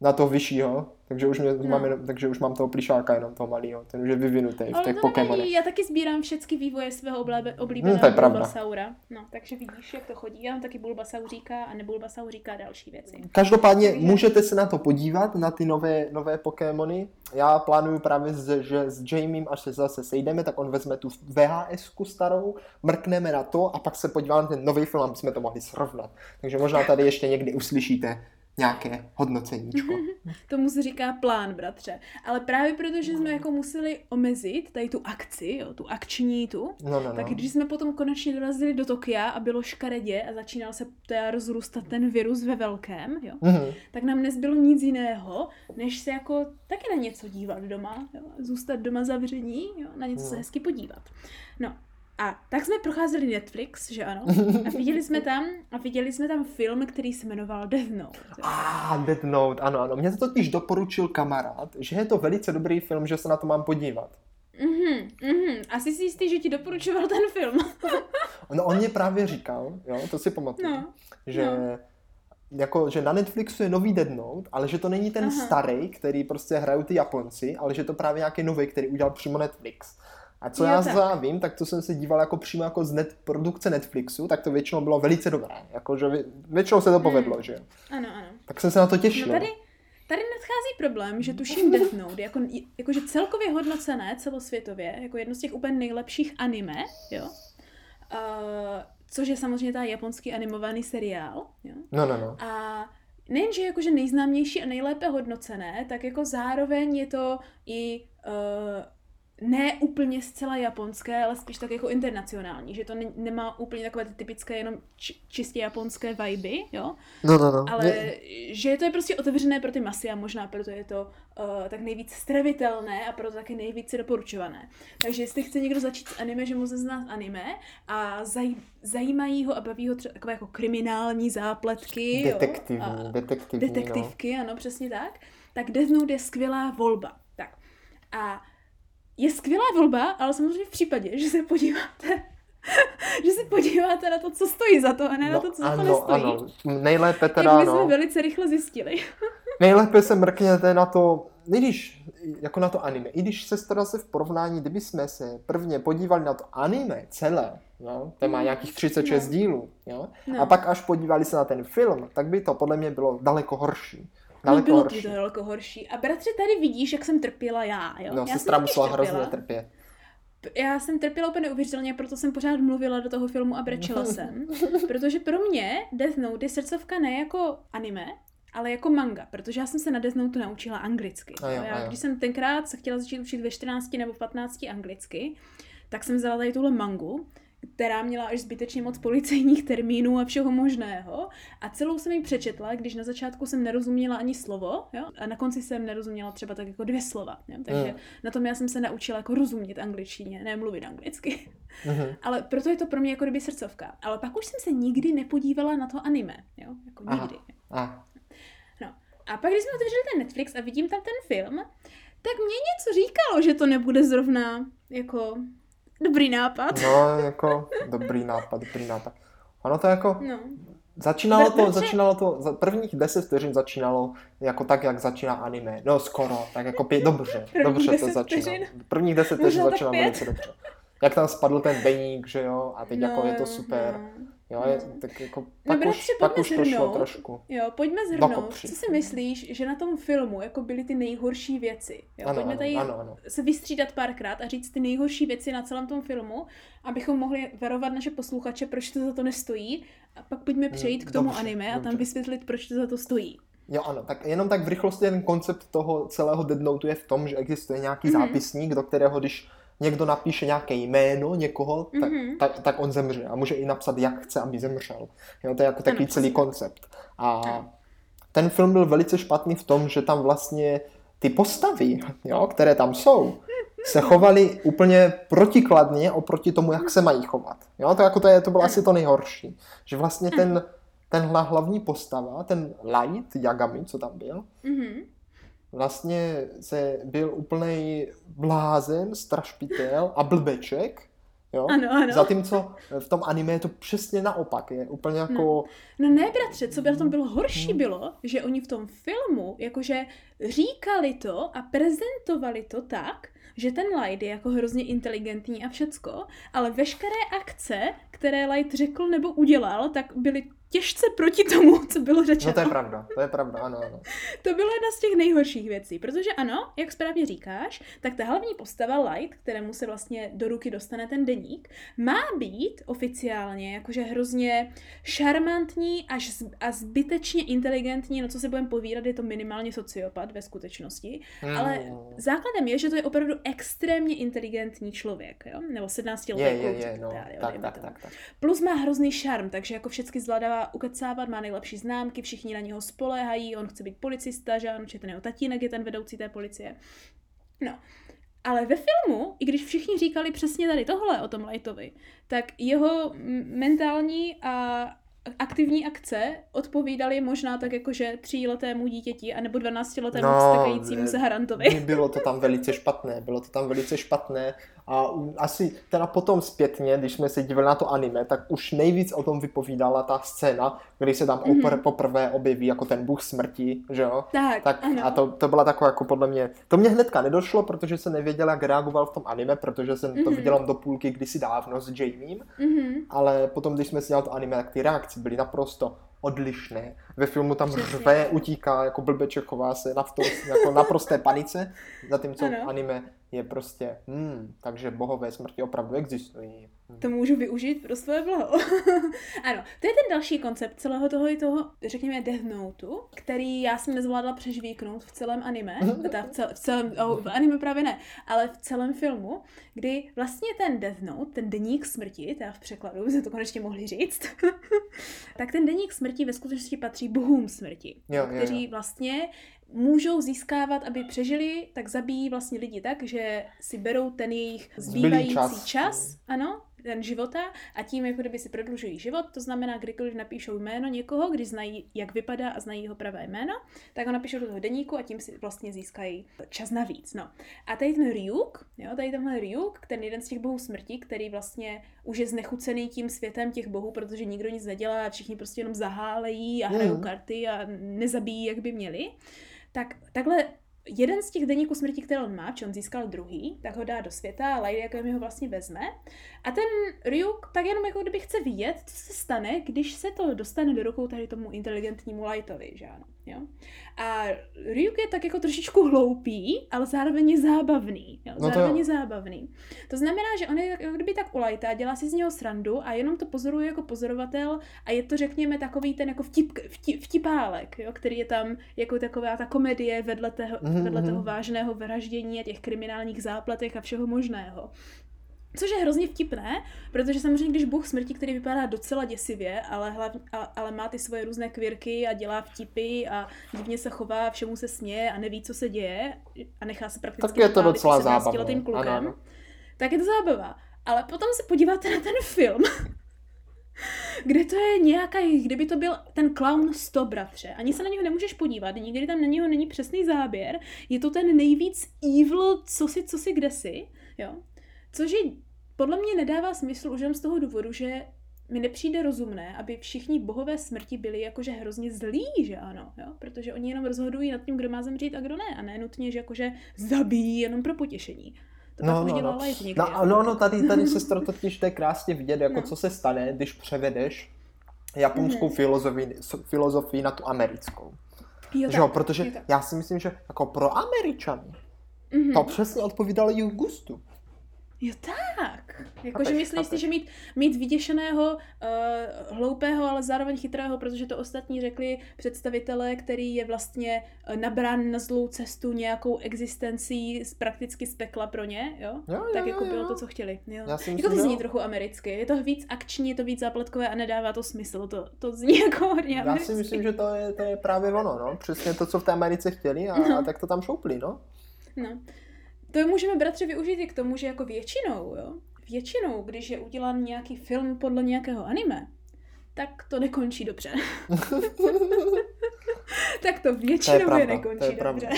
na toho vyššího, takže už, mě, no. mám, jenom, takže už mám toho plišáka jenom toho malého, ten už je vyvinutý v těch Pokémonech.
Já taky sbírám všechny vývoje svého oblíbeného hmm, Bulbasaura. No, takže vidíš, jak to chodí. Já mám taky Bulbasauříka a nebulbasauříka a další věci.
Každopádně takže... můžete se na to podívat, na ty nové, nové Pokémony. Já plánuju právě, že s Jamiem, až se zase sejdeme, tak on vezme tu vhs starou, mrkneme na to a pak se podíváme na ten nový film, aby jsme to mohli srovnat. Takže možná tady ještě někdy uslyšíte nějaké hodnoceníčko.
Tomu se říká plán, bratře. Ale právě protože jsme jako museli omezit tady tu akci, jo, tu akční tu,
no, no, no.
tak když jsme potom konečně dorazili do Tokia a bylo škaredě a začínal se teda rozrůstat ten virus ve velkém, jo, mm-hmm. tak nám nezbylo nic jiného, než se jako taky na něco dívat doma, jo, zůstat doma zavření, jo, na něco no. se hezky podívat. No, a tak jsme procházeli Netflix, že ano? A viděli jsme tam, a viděli jsme tam film, který se jmenoval Death Note.
Ah, Death Note, ano, ano. Mě to totiž doporučil kamarád, že je to velice dobrý film, že se na to mám podívat.
Mhm, mhm. Asi si jistý, že ti doporučoval ten film.
no on mě právě říkal, jo, to si pamatuju, no, že no. Jako, že na Netflixu je nový Dead Note, ale že to není ten Aha. starý, který prostě hrajou ty Japonci, ale že to právě nějaký nový, který udělal přímo Netflix. A co jo, já za vím, tak to jsem se díval jako přímo jako z net, produkce Netflixu, tak to většinou bylo velice dobré. Jako, že většinou se to povedlo, mm. že
Ano, ano.
Tak jsem se na to těšil. No
tady, tady nadchází problém, že tuším Death Note, jako, jakože celkově hodnocené celosvětově, jako jedno z těch úplně nejlepších anime, jo, uh, což je samozřejmě ta japonský animovaný seriál, jo.
No, no, no.
A nejenže jakože nejznámější a nejlépe hodnocené, tak jako zároveň je to i uh, ne úplně zcela japonské, ale spíš tak jako internacionální, že to ne, nemá úplně takové ty typické jenom č, čistě japonské viby, jo?
No, no, no.
Ale ne. že to je prostě otevřené pro ty masy a možná proto je to uh, tak nejvíc stravitelné a proto taky nejvíce doporučované. Takže jestli chce někdo začít s anime, že moc nezná anime a zaj, zajímají ho a baví ho třeba takové jako kriminální zápletky,
Detektivní, jo? A detektivní,
detektivky, no. ano, přesně tak, tak Death Note je skvělá volba. Tak. A je skvělá volba, ale samozřejmě v případě, že se podíváte že se podíváte na to, co stojí za to a ne no, na to, co ano, za to nestojí. Ano.
Nejlépe teda, Jak
my jsme no. velice rychle zjistili.
Nejlépe se mrkněte na to, i když, jako na to anime, i když se teda se v porovnání, kdyby jsme se prvně podívali na to anime celé, jo, to má mm. nějakých 36 no. dílů, jo, no. a pak až podívali se na ten film, tak by to podle mě bylo daleko horší.
Daleko no bylo horší. to daleko horší. A bratře, tady vidíš, jak jsem trpěla já, jo?
No,
já
sestra musela hrozně trpět.
Já jsem trpěla úplně neuvěřitelně, proto jsem pořád mluvila do toho filmu a brečela jsem. Protože pro mě Death Note je srdcovka ne jako anime, ale jako manga, protože já jsem se na Death Note naučila anglicky. A jo, já, a jo. Když jsem tenkrát se chtěla začít učit ve 14 nebo 15 anglicky, tak jsem vzala tady tuhle mangu která měla až zbytečně moc policejních termínů a všeho možného. A celou jsem ji přečetla, když na začátku jsem nerozuměla ani slovo, jo? a na konci jsem nerozuměla třeba tak jako dvě slova. Jo? Takže mm. na tom já jsem se naučila jako rozumět angličtině, ne mluvit anglicky. Mm-hmm. Ale proto je to pro mě jako kdyby srdcovka. Ale pak už jsem se nikdy nepodívala na to anime. Jo? Jako Aha. nikdy.
Aha.
No. A pak, když jsme otevřeli ten Netflix a vidím tam ten film, tak mě něco říkalo, že to nebude zrovna jako Dobrý nápad.
No, jako dobrý nápad, dobrý nápad. Ono to jako... No. Začínalo to, začínalo to, za prvních deset vteřin začínalo jako tak, jak začíná anime. No skoro, tak jako pět, dobře, dobře to začínalo. Prvních deset vteřin začínalo velice dobře. Jak tam spadl ten deník, že jo, a teď no, jako je to super. No. Jo, je, no. tak jako pak
no,
už, pak už to šlo trošku.
Jo, pojďme zhrnout. Co si myslíš, že na tom filmu jako byly ty nejhorší věci? Jo, ano, pojďme tady ano, ano. se vystřídat párkrát a říct ty nejhorší věci na celém tom filmu, abychom mohli varovat naše posluchače, proč to za to nestojí. A pak pojďme hmm, přejít k tomu dobře, anime a dobře. tam vysvětlit, proč to za to stojí.
Jo, ano, tak jenom tak v rychlosti ten koncept toho celého Dead Note je v tom, že existuje nějaký mm-hmm. zápisník, do kterého, když někdo napíše nějaké jméno někoho, tak, mm-hmm. tak, tak on zemře a může i napsat, jak chce, aby zemřel. Jo, to je jako takový celý koncept. A ten film byl velice špatný v tom, že tam vlastně ty postavy, jo, které tam jsou, se chovaly úplně protikladně oproti tomu, jak se mají chovat. Jo, to, jako to, je, to bylo asi to nejhorší. Že vlastně ten, ten hlavní postava, ten Light Yagami, co tam byl, mm-hmm vlastně se byl úplný blázen, strašpitel a blbeček. Jo?
Ano, ano.
Zatímco v tom anime je to přesně naopak. Je úplně jako... No,
no ne, bratře, co by na tom bylo horší, hmm. bylo, že oni v tom filmu jakože říkali to a prezentovali to tak, že ten Light je jako hrozně inteligentní a všecko, ale veškeré akce, které Light řekl nebo udělal, tak byly těžce proti tomu, co bylo řečeno.
No to je pravda, to je pravda, ano, ano.
to byla jedna z těch nejhorších věcí, protože ano, jak správně říkáš, tak ta hlavní postava Light, kterému se vlastně do ruky dostane ten deník, má být oficiálně jakože hrozně šarmantní až a zbytečně inteligentní, no co se budeme povídat, je to minimálně sociopat ve skutečnosti, mm. ale základem je, že to je opravdu extrémně inteligentní člověk, jo? nebo 17 letý
je, no. tak, tak, tak, tak.
Plus má hrozný šarm, takže jako všechny zvládá ukecávat, má nejlepší známky, všichni na něho spoléhají, on chce být policista, že ano, že ten jeho tatínek je ten vedoucí té policie. No, ale ve filmu, i když všichni říkali přesně tady tohle o tom Lightovi, tak jeho mentální a aktivní akce odpovídaly možná tak jako, že tříletému dítěti anebo dvanáctiletému no, vstakajícímu Harantovi.
Bylo to tam velice špatné, bylo to tam velice špatné a asi teda potom zpětně, když jsme se dívali na to anime, tak už nejvíc o tom vypovídala ta scéna, kdy se tam mm-hmm. opr- poprvé objeví jako ten bůh smrti, že jo?
Tak,
tak ano. A to, to byla taková jako podle mě, to mě hnedka nedošlo, protože jsem nevěděla, jak reagoval v tom anime, protože jsem mm-hmm. to mhm. viděla do půlky kdysi dávno s Jamiem, mm-hmm. ale potom, když jsme si dělali to anime, tak ty reakce byly naprosto odlišné. Ve filmu tam Přesně. řve, utíká, jako blbeček, chová se na, to, jako naprosté panice, zatímco ano. v anime je prostě, hmm, takže bohové smrti opravdu existují.
Hmm. To můžu využít pro své blaho. ano, to je ten další koncept celého toho i toho, řekněme, Death Noteu, který já jsem nezvládla přežvíknout v celém anime, teda v, cel, v celém, oh, v anime právě ne, ale v celém filmu, kdy vlastně ten Death Note, ten deník smrti, teda v překladu, by se to konečně mohli říct, tak ten deník smrti ve skutečnosti patří bohům smrti, jo, kteří jo. vlastně můžou získávat, aby přežili, tak zabíjí vlastně lidi tak, že si berou ten jejich zbývající čas. čas, ano, ten života a tím jako kdyby si prodlužují život, to znamená, kdykoliv napíšou jméno někoho, když znají, jak vypadá a znají jeho pravé jméno, tak ho napíšou do toho deníku a tím si vlastně získají čas navíc. No. A tady ten Ryuk, jo, tady tenhle Ryuk, ten jeden z těch bohů smrti, který vlastně už je znechucený tím světem těch bohů, protože nikdo nic nedělá a všichni prostě jenom zahálejí a hrajou mm. karty a nezabíjí, jak by měli, tak takhle jeden z těch deníků smrti, které on má, či on získal druhý, tak ho dá do světa a Lady jako mi ho vlastně vezme. A ten Ryuk tak jenom jako kdyby chce vidět, co se stane, když se to dostane do rukou tady tomu inteligentnímu Lightovi, že ano. Jo? A Ryuk je tak jako trošičku hloupý, ale zároveň je zábavný. Jo? No zároveň je zábavný. To znamená, že on je jako kdyby tak ulajtá, dělá si z něho srandu a jenom to pozoruje jako pozorovatel a je to řekněme takový ten jako vtip, vtip, vtipálek, jo? který je tam jako taková ta komedie vedle, toho, mm-hmm. vedle toho vážného vraždění a těch kriminálních zápletech a všeho možného. Což je hrozně vtipné, protože samozřejmě, když Bůh smrti, který vypadá docela děsivě, ale, hlavně, ale má ty svoje různé kvirky a dělá vtipy a divně se chová, všemu se směje a neví, co se děje a nechá se prakticky
tak je to docela zábavné.
klukem, ano, ano. tak je to zábava. Ale potom se podíváte na ten film, kde to je nějaká, kdyby to byl ten clown 100, bratře. Ani se na něho nemůžeš podívat, nikdy tam na něho není přesný záběr. Je to ten nejvíc evil, co si, co si, kde si, jo. Což je podle mě nedává smysl už jenom z toho důvodu, že mi nepřijde rozumné, aby všichni bohové smrti byli jakože hrozně zlí, že ano, jo? protože oni jenom rozhodují nad tím, kdo má zemřít a kdo ne, a ne nutně, že jakože zabijí jenom pro potěšení. To no, no,
no. Někdy, no, jako. no, no, tady, tady se totiž to je krásně vidět, jako no. co se stane, když převedeš japonskou mm. filozofii, filozofii na tu americkou. Jo, že jo, protože já si myslím, že jako pro Američany mm-hmm. to přesně odpovídalo jejich gustu.
Jo tak. Jakože myslíš si, že mít, mít vyděšeného, uh, hloupého, ale zároveň chytrého, protože to ostatní řekli představitelé, který je vlastně uh, nabrán na zlou cestu nějakou existencí z, prakticky z pekla pro ně, jo? jo tak jo, jako jo. bylo to, co chtěli. Jo. Já si myslím, jako to zní jo. trochu americky. Je to víc akční, je to víc zápletkové a nedává to smysl. To, to zní jako hodně
americky. Já si myslím, že to je, to je právě ono, no. Přesně to, co v té Americe chtěli a, no. a tak to tam šoupli, no.
No. To můžeme bratře využít i k tomu, že jako většinou, jo, většinou, když je udělán nějaký film podle nějakého anime, tak to nekončí dobře. tak to většinou nekončí to je dobře.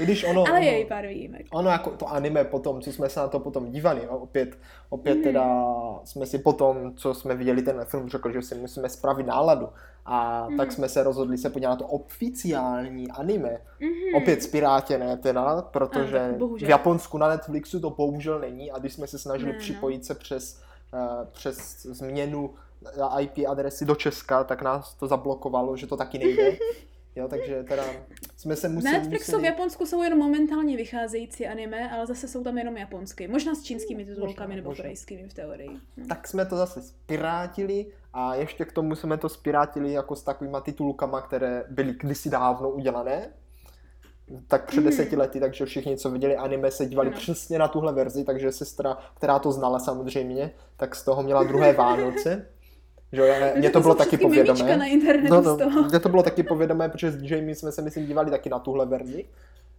I když ono,
Ale je i pár výjimek.
Ono jako to anime potom, co jsme se na to potom dívali, no, opět, opět mm. teda jsme si potom, co jsme viděli ten film, řekli, že si musíme spravit náladu. A mm. tak jsme se rozhodli se podívat na to oficiální anime. Mm. Opět spirátěné teda, protože a, v Japonsku na Netflixu to bohužel není a když jsme se snažili ne, připojit no. se přes, uh, přes změnu IP adresy do Česka, tak nás to zablokovalo, že to taky nejde. Jo, takže teda jsme se museli...
Na Netflixu museli... v Japonsku jsou jenom momentálně vycházející anime, ale zase jsou tam jenom japonské. Možná s čínskými titulkami nebo korejskými v teorii.
Hm. Tak jsme to zase spirátili a ještě k tomu jsme to spirátili jako s takovýma titulkama, které byly kdysi dávno udělané. Tak před mhm. deseti lety, takže všichni, co viděli anime, se dívali no. přesně na tuhle verzi, takže sestra, která to znala samozřejmě, tak z toho měla druhé Vánoce. Že jo, mě to bylo taky povědomé.
Na internetu no, no,
Mně to bylo taky povědomé, protože s Jamie jsme se myslím dívali taky na tuhle verzi.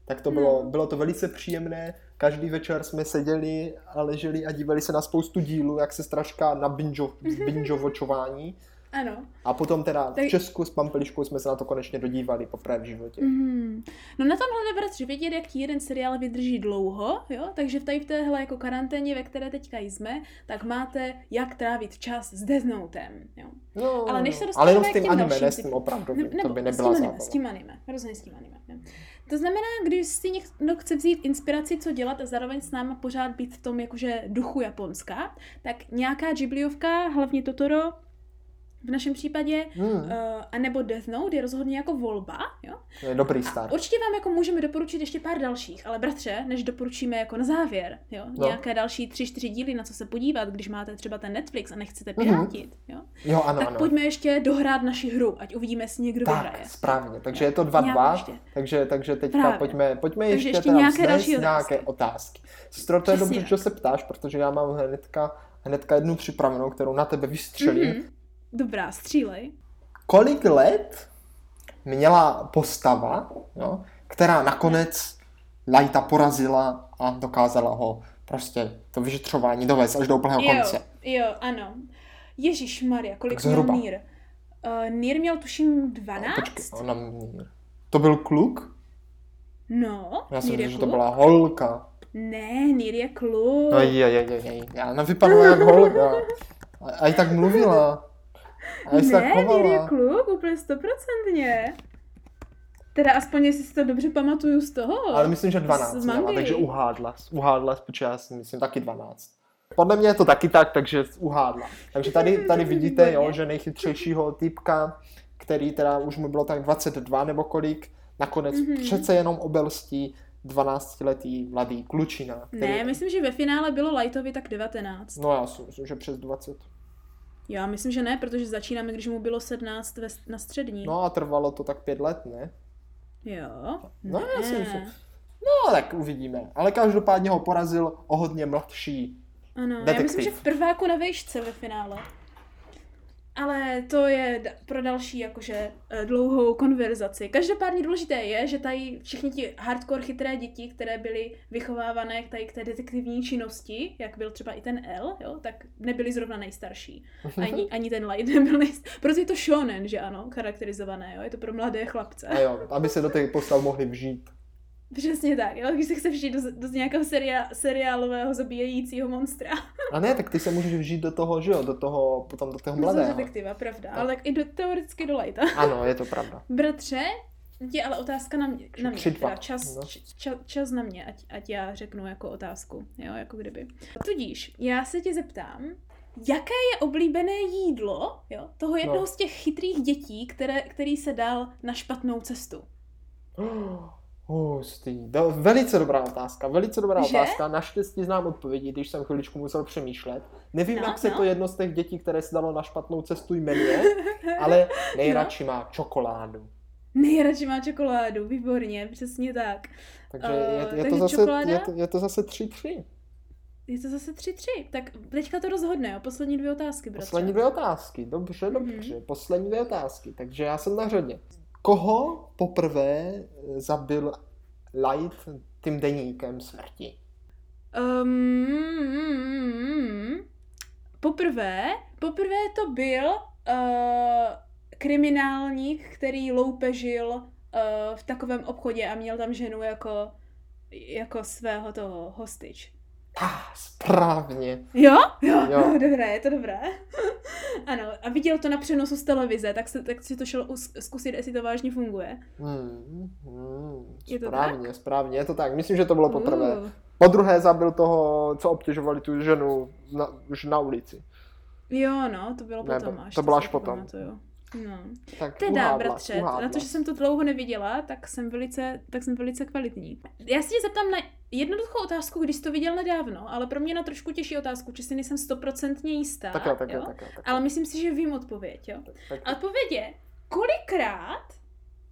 Tak to bylo, hmm. bylo to velice příjemné. Každý večer jsme seděli a leželi a dívali se na spoustu dílů, jak se strašká na binge
Ano.
A potom teda tak... v Česku s Pampeliškou jsme se na to konečně dodívali poprvé v životě. Mm.
No na tomhle bratře vědět, jak ti jeden seriál vydrží dlouho, jo? Takže v tady v téhle jako karanténě, ve které teďka jsme, tak máte jak trávit čas s Death Notem, jo?
No, Ale než se dostaneme ale jenom s tím anime, ne s tím opravdu, ne, to by nebyla
s tím anime, s tím anime, rozhodně s tím anime. Jo? To znamená, když si někdo chce vzít inspiraci, co dělat a zároveň s náma pořád být v tom jakože duchu Japonska, tak nějaká Ghibliovka, hlavně Totoro, v našem případě, hmm. uh, anebo Death Note je rozhodně jako volba, jo?
To je dobrý start.
A určitě vám jako můžeme doporučit ještě pár dalších, ale bratře, než doporučíme jako na závěr, jo? No. Nějaké další tři, čtyři díly, na co se podívat, když máte třeba ten Netflix a nechcete mhm. pirátit, mm-hmm. jo?
Jo, ano,
tak
ano.
pojďme ještě dohrát naši hru, ať uvidíme, jestli někdo
tak,
vyhraje.
správně, takže jo? je to 2-2, takže, takže teďka Právě. pojďme, pojďme ještě, ještě teda nějaké další nějaké otázky. Sestro, to je dobře, že se ptáš, protože já mám hnedka, hnedka jednu připravenou, kterou na tebe vystřelím. Mm-hmm
Dobrá, střílej.
Kolik let měla postava, jo, která nakonec Lighta porazila a dokázala ho prostě to vyšetřování dovést až do úplného
jo,
konce.
Jo, ano. Ježíš Maria, kolik měl Nír? Uh, Nír měl tuším 12? No, počkej,
ona. To byl kluk?
No,
Já jsem že to byla holka.
Ne, Nír je kluk.
No, je, je, je, je. Já nevypadala jak holka. A, a i tak mluvila.
A ne, tak je kluk, úplně stoprocentně. Teda aspoň, jestli si to dobře pamatuju z toho.
Ale myslím, že 12 měla, takže uhádla. Uhádla, protože já si myslím taky 12. Podle mě je to taky tak, takže uhádla. Takže tady, tady vidíte, jo, že nejchytřejšího typka, který teda už mu bylo tak 22 nebo kolik, nakonec mm-hmm. přece jenom obelstí 12-letý mladý klučina.
Který... Ne, myslím, že ve finále bylo Lightovi tak 19.
No já si myslím, že přes 20.
Já myslím, že ne, protože začínáme, když mu bylo 17 ve, na střední.
No a trvalo to tak pět let, ne?
Jo.
No, ne. já si myslím. No, tak uvidíme. Ale každopádně ho porazil o hodně mladší
Ano, detektiv. já myslím, že v prváku na vejšce ve finále. Ale to je pro další jakože eh, dlouhou konverzaci. Každopádně důležité je, že tady všichni ti hardcore chytré děti, které byly vychovávané tady k té detektivní činnosti, jak byl třeba i ten L, jo, tak nebyli zrovna nejstarší. Ani, ani ten Light nebyl nejstarší. Proto je to shonen, že ano, charakterizované, jo, je to pro mladé chlapce.
A jo, aby se do těch postav mohli vžít.
Přesně tak, jo, když se chce vžít do, do nějakého seria, seriálového zabíjejícího monstra.
A ne, tak ty se můžeš vžít do toho, že jo, do toho, potom do toho mladého. Do
detektiva, pravda, tak. ale tak i do, teoreticky do lighta.
Ano, je to pravda.
Bratře, je ale otázka na mě, na mě teda čas, no. čas, čas na mě, ať, ať já řeknu jako otázku, jo, jako kdyby. Tudíž, já se tě zeptám, jaké je oblíbené jídlo jo, toho jednoho no. z těch chytrých dětí, které, který se dal na špatnou cestu?
Hustý. Do, velice dobrá otázka, velice dobrá že? otázka. Naštěstí znám odpovědi, když jsem chviličku musel přemýšlet. Nevím, no, jak se no. to jedno z těch dětí, které se dalo na špatnou cestu jmenuje, ale nejradši no. má čokoládu.
Nejradši má čokoládu, výborně, přesně tak.
Takže uh, je, je, to zase, čokoláda? je, to, je to zase 3-3.
Je to zase 3-3. Tak teďka to rozhodne, jo? Poslední dvě otázky, bratře.
Poslední dvě otázky, dobře, dobře. Mm-hmm. Poslední dvě otázky, takže já jsem na řadě. Koho poprvé zabil Light tím deníkem smrti?
Um, poprvé, poprvé to byl uh, kriminálník, který loupežil uh, v takovém obchodě a měl tam ženu jako, jako svého toho hostič.
Ah, správně.
Jo? Jo, jo. dobré, je to dobré. ano, a viděl to na přenosu z televize, tak, se, tak si to šel zkusit, jestli to vážně funguje.
Hmm, hmm, je to správně, tak? správně, je to tak. Myslím, že to bylo poprvé. Uh. Po druhé zabil toho, co obtěžovali tu ženu na, už na ulici.
Jo, no, to bylo potom
až. To bylo až potom. Pamatuju.
No. Tak teda, uhádla, bratře, uhádla. na to, že jsem to dlouho neviděla, tak jsem velice, tak jsem velice kvalitní. Já si tě zeptám na jednoduchou otázku, když jsi to viděl nedávno, ale pro mě na trošku těžší otázku, či si nejsem stoprocentně jistá.
Tak jo, tak jo, tak jo, tak
Ale myslím si, že vím odpověď, jo. Tak, tak. odpověď je, kolikrát,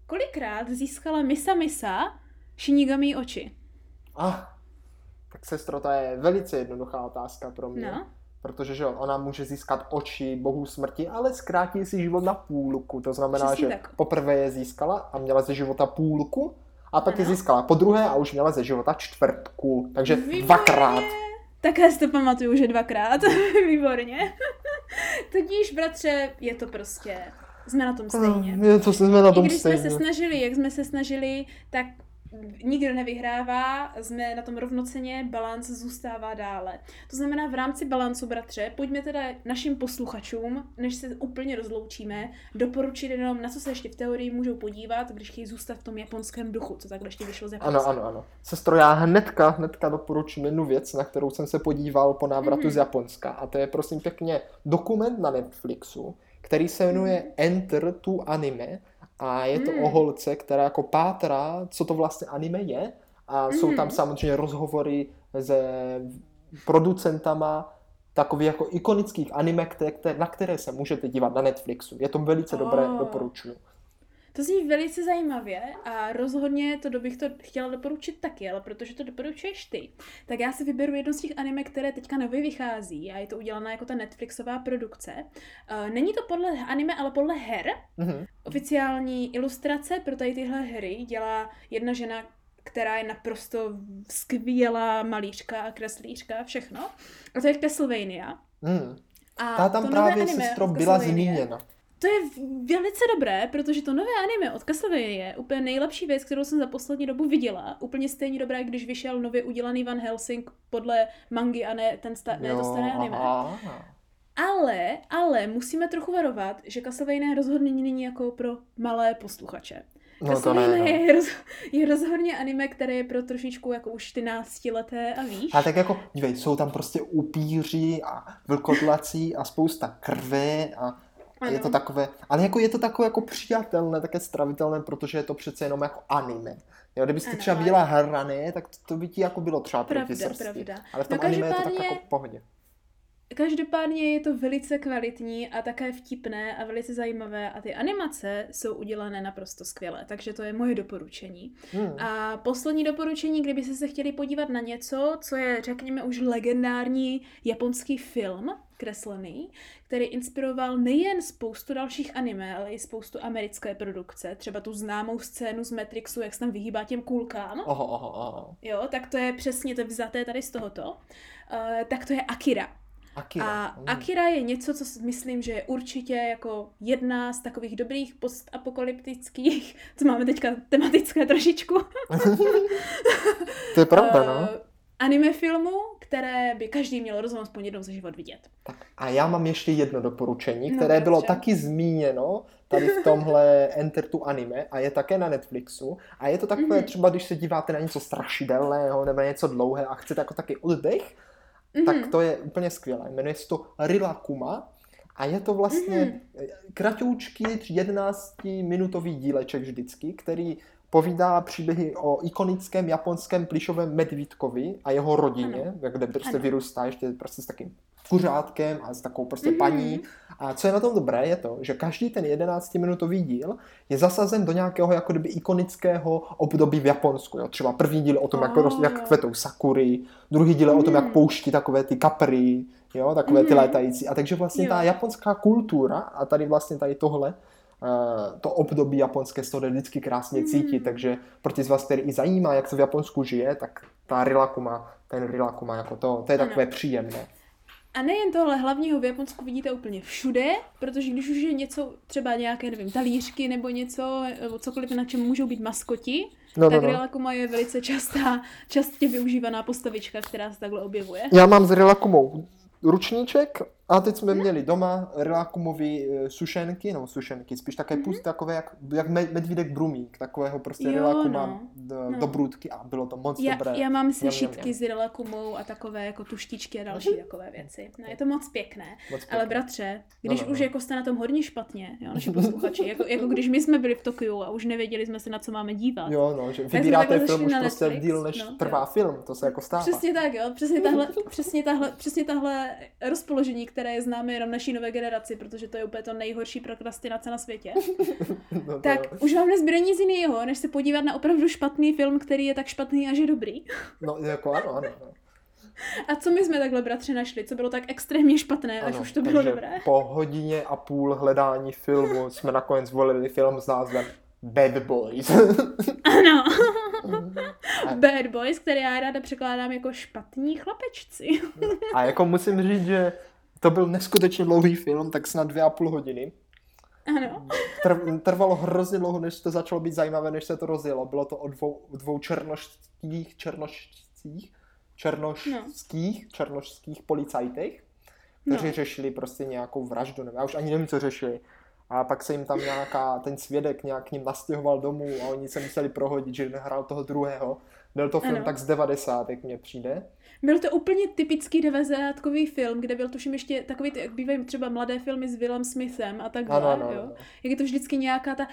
kolikrát získala Misa Misa Shinigami oči?
Ah, tak sestro, to je velice jednoduchá otázka pro mě. No protože že ona může získat oči bohu smrti, ale zkrátí si život na půlku. To znamená, Přesně že tak. poprvé je získala a měla ze života půlku a pak ano. je získala po druhé a už měla ze života čtvrtku. Takže Výborně. dvakrát.
Také si to pamatuju, že dvakrát. Výborně. Tudíž, bratře, je to prostě jsme na tom stejně.
Je to jsme na tom
I když
stejně.
jsme se snažili, jak jsme se snažili, tak nikdo nevyhrává, jsme na tom rovnoceně, balans zůstává dále. To znamená v rámci balancu, bratře, pojďme teda našim posluchačům, než se úplně rozloučíme, doporučit jenom, na co se ještě v teorii můžou podívat, když chtějí zůstat v tom japonském duchu, co takhle ještě vyšlo z
Japonska. Ano, ano, ano. Sestro, já hnedka, hnedka doporučím jednu věc, na kterou jsem se podíval po návratu mm-hmm. z Japonska. A to je prosím pěkně dokument na Netflixu, který se jmenuje mm-hmm. Enter to Anime a je to mm. o holce, která jako pátra, co to vlastně anime je. A mm. jsou tam hmm. samozřejmě rozhovory se producentama takových jako ikonických anime, které, na které se můžete dívat na Netflixu. Je to velice oh. dobré, doporučuji.
To zní velice zajímavě a rozhodně to bych to chtěla doporučit taky, ale protože to doporučuješ ty, tak já si vyberu jedno z těch anime, které teďka nově vychází a je to udělaná jako ta Netflixová produkce. Uh, není to podle anime, ale podle her. Mm-hmm. Oficiální ilustrace pro tady tyhle hry dělá jedna žena, která je naprosto skvělá malířka a kreslířka, všechno. A to je Castlevania.
Mm. A Ta tam právě sestro byla zmíněna
to je velice dobré, protože to nové anime od Castlevania je úplně nejlepší věc, kterou jsem za poslední dobu viděla. Úplně stejně dobré, když vyšel nově udělaný Van Helsing podle mangy a ne, ten sta- ne to staré anime. Aha. Ale, ale musíme trochu varovat, že Castlevania rozhodně není jako pro malé posluchače. No, Castlevania no. je, roz, je rozhodně anime, které je pro trošičku jako už ty náctileté a víš.
A tak jako, dívej, jsou tam prostě upíři a vlkotlací a spousta krve a ano. Je to takové, ale jako je to takové jako přijatelné, také stravitelné, protože je to přece jenom jako anime. Jo, kdybyste ano, třeba viděla hrany, tak to by ti jako bylo třeba pravda, proti srsti. Pravda. Ale v tom no, anime je to tak jako v pohodě.
Každopádně je to velice kvalitní a také vtipné a velice zajímavé a ty animace jsou udělané naprosto skvěle, takže to je moje doporučení. Hmm. A poslední doporučení, kdyby se chtěli podívat na něco, co je, řekněme, už legendární japonský film, kreslený, který inspiroval nejen spoustu dalších anime, ale i spoustu americké produkce. Třeba tu známou scénu z Matrixu, jak se tam vyhýbá těm kulkám.
Oho, oho, oho.
Jo, tak to je přesně to vzaté tady z tohoto. Uh, tak to je Akira.
Akira.
A mm. Akira je něco, co myslím, že je určitě jako jedna z takových dobrých postapokalyptických, co máme teďka tematické trošičku.
to je pravda, no.
Anime filmu, které by každý měl rozhodnout aspoň jednou za život vidět.
Tak a já mám ještě jedno doporučení, no, které no, bylo taky zmíněno tady v tomhle Enter to Anime a je také na Netflixu a je to takové mm-hmm. třeba, když se díváte na něco strašidelného nebo něco dlouhé a chcete jako taky oddech, mm-hmm. tak to je úplně skvělé. Jmenuje se to Rilakuma a je to vlastně mm-hmm. kratoučký 11-minutový díleček vždycky, který povídá příběhy o ikonickém japonském plišovém medvídkovi a jeho rodině, ano. kde prostě ano. vyrůstá ještě prostě s takým kuřátkem a s takovou prostě mm-hmm. paní. A co je na tom dobré, je to, že každý ten 11-minutový díl je zasazen do nějakého jako kdyby ikonického období v Japonsku. Jo? Třeba první díl o tom, oh. jak, jak kvetou sakury, druhý díl mm. o tom, jak mhm. pouští takové ty kapry, jo? takové mm. ty mhm. létající. A takže vlastně jo. ta japonská kultura a tady vlastně tady tohle to období japonské se to jde vždycky krásně cítit, mm. takže pro ty z vás, který i zajímá, jak se v Japonsku žije, tak ta rilaku má, ten rilaku má jako to, to je takové ano. příjemné.
A nejen tohle, hlavního v Japonsku vidíte úplně všude, protože když už je něco, třeba nějaké, nevím, talířky nebo něco, nebo cokoliv, na čem můžou být maskoti, no, tak no, no. Rilakuma je velice častá, častě využívaná postavička, která se takhle objevuje.
Já mám s Rilakumou ručníček a teď jsme měli doma relákumový e, sušenky, no sušenky, spíš také mm-hmm. pusty, takové jak, jak medvídek brumík, takového prostě jo, relákuma no. do, no. do brůdky a bylo to moc
já,
dobré.
Já mám sešitky s relákumou a takové jako tuštičky a další mm-hmm. takové věci. No je to moc pěkné. Moc pěkné. Ale bratře, když no, no, už no. jako jste na tom hodně špatně, jo, naši posluchači, jako, jako když my jsme byli v Tokiu a už nevěděli jsme se na co máme dívat.
Jo, no, že vybíráte film už prostě díl, než no, trvá jo. film, to se jako stává.
Přesně tak, jo, přesně tahle, přesně tahle, přesně tahle rozpoložení, které je známe jenom naší nové generaci, protože to je úplně to nejhorší prokrastinace na světě. no tak jo. už vám nezbyde nic jiného, než se podívat na opravdu špatný film, který je tak špatný a že dobrý.
no, jako ano, ano. ano.
A co my jsme takhle, bratři, našli? Co bylo tak extrémně špatné, ano, až už to bylo dobré?
Po hodině a půl hledání filmu jsme nakonec volili film s názvem Bad Boys.
ano. Bad Boys, který já ráda překládám jako špatní chlapečci.
a jako musím říct, že to byl neskutečně dlouhý film, tak snad dvě a půl hodiny.
Ano.
Tr- trvalo hrozně dlouho, než to začalo být zajímavé, než se to rozjelo. Bylo to o dvou, dvou černošských, černošských, černošských, no. černošských policajtech, kteří no. řešili prostě nějakou vraždu, nevím, já už ani nevím, co řešili. A pak se jim tam nějaká, ten svědek nějak k ním nastěhoval domů a oni se museli prohodit, že nehrál toho druhého. Byl to film ano. tak z 90. mně přijde.
Byl to úplně typický devazátkový film, kde byl tuším ještě takový, jak bývají třeba mladé filmy s Willem Smithem a ano, ano, jo. Jak je to vždycky nějaká ta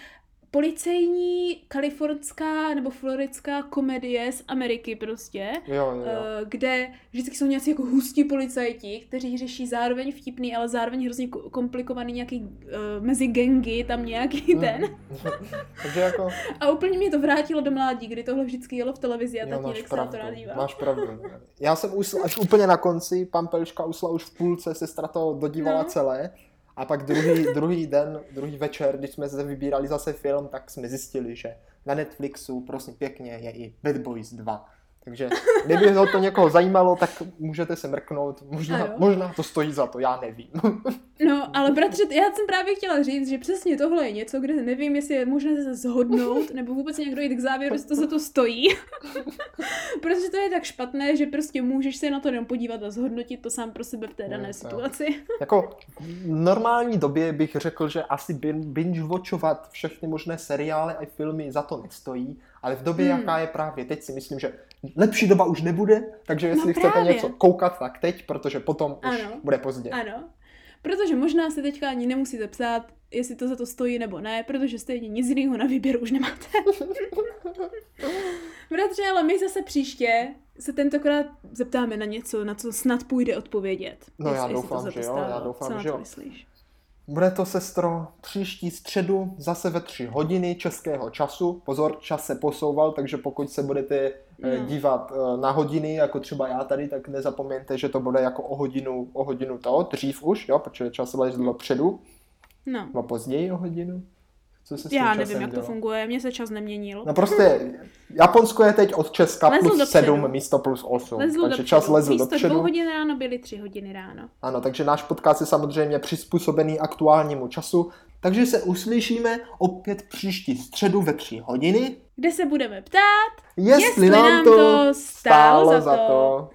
policejní kalifornská nebo floridská komedie z Ameriky prostě,
jo, jo.
Eh, kde vždycky jsou nějací jako hustí policajti, kteří řeší zároveň vtipný, ale zároveň hrozně komplikovaný nějaký uh, mezi gengy, tam nějaký hmm. ten.
Takže jako...
A úplně mě to vrátilo do mládí, kdy tohle vždycky jelo v televizi a tatínek se na to rád díval.
Máš pravdu. Já jsem usl až úplně na konci, pan Pelška usla už v půlce, sestra to dodívala no. celé a pak druhý, druhý den, druhý večer, když jsme se vybírali zase film, tak jsme zjistili, že na Netflixu, prosím pěkně, je i Bad Boys 2. Takže kdyby ho to někoho zajímalo, tak můžete se mrknout. Možná, možná to stojí za to, já nevím.
No, ale bratře, já jsem právě chtěla říct, že přesně tohle je něco, kde nevím, jestli je možné se zhodnout, nebo vůbec někdo jít k závěru, jestli to za to stojí. Protože to je tak špatné, že prostě můžeš se na to jenom podívat a zhodnotit to sám pro sebe v té dané situaci.
jako v normální době bych řekl, že asi binge-watchovat všechny možné seriály a filmy za to nestojí, ale v době, hmm. jaká je právě teď, si myslím, že lepší doba už nebude, takže jestli no chcete něco koukat, tak teď, protože potom ano. už bude pozdě.
Ano, protože možná se teďka ani nemusíte psát, jestli to za to stojí nebo ne, protože stejně nic jiného na výběr už nemáte. Bratře, ale my zase příště se tentokrát zeptáme na něco, na co snad půjde odpovědět.
No já doufám, že jo, já doufám,
co
že jo.
myslíš?
Bude to, sestro, příští středu zase ve tři hodiny českého času. Pozor, čas se posouval, takže pokud se budete no. dívat eh, na hodiny, jako třeba já tady, tak nezapomeňte, že to bude jako o hodinu, o hodinu to, dřív už, jo, protože čas lezl dopředu.
No.
Nebo později o hodinu. Co se
s Já nevím, jak dělá? to funguje, mně se čas neměnil.
No prostě, Japonsko je teď od Česka lezl plus dopředu. 7 místo plus 8.
Lezl takže dopředu. čas lezl místo dopředu. dvou hodin ráno byly tři hodiny ráno.
Ano, takže náš podcast je samozřejmě přizpůsobený aktuálnímu času, takže se uslyšíme opět příští středu ve tři hodiny.
Kde se budeme ptát,
jestli, jestli nám to stálo za to. Za to.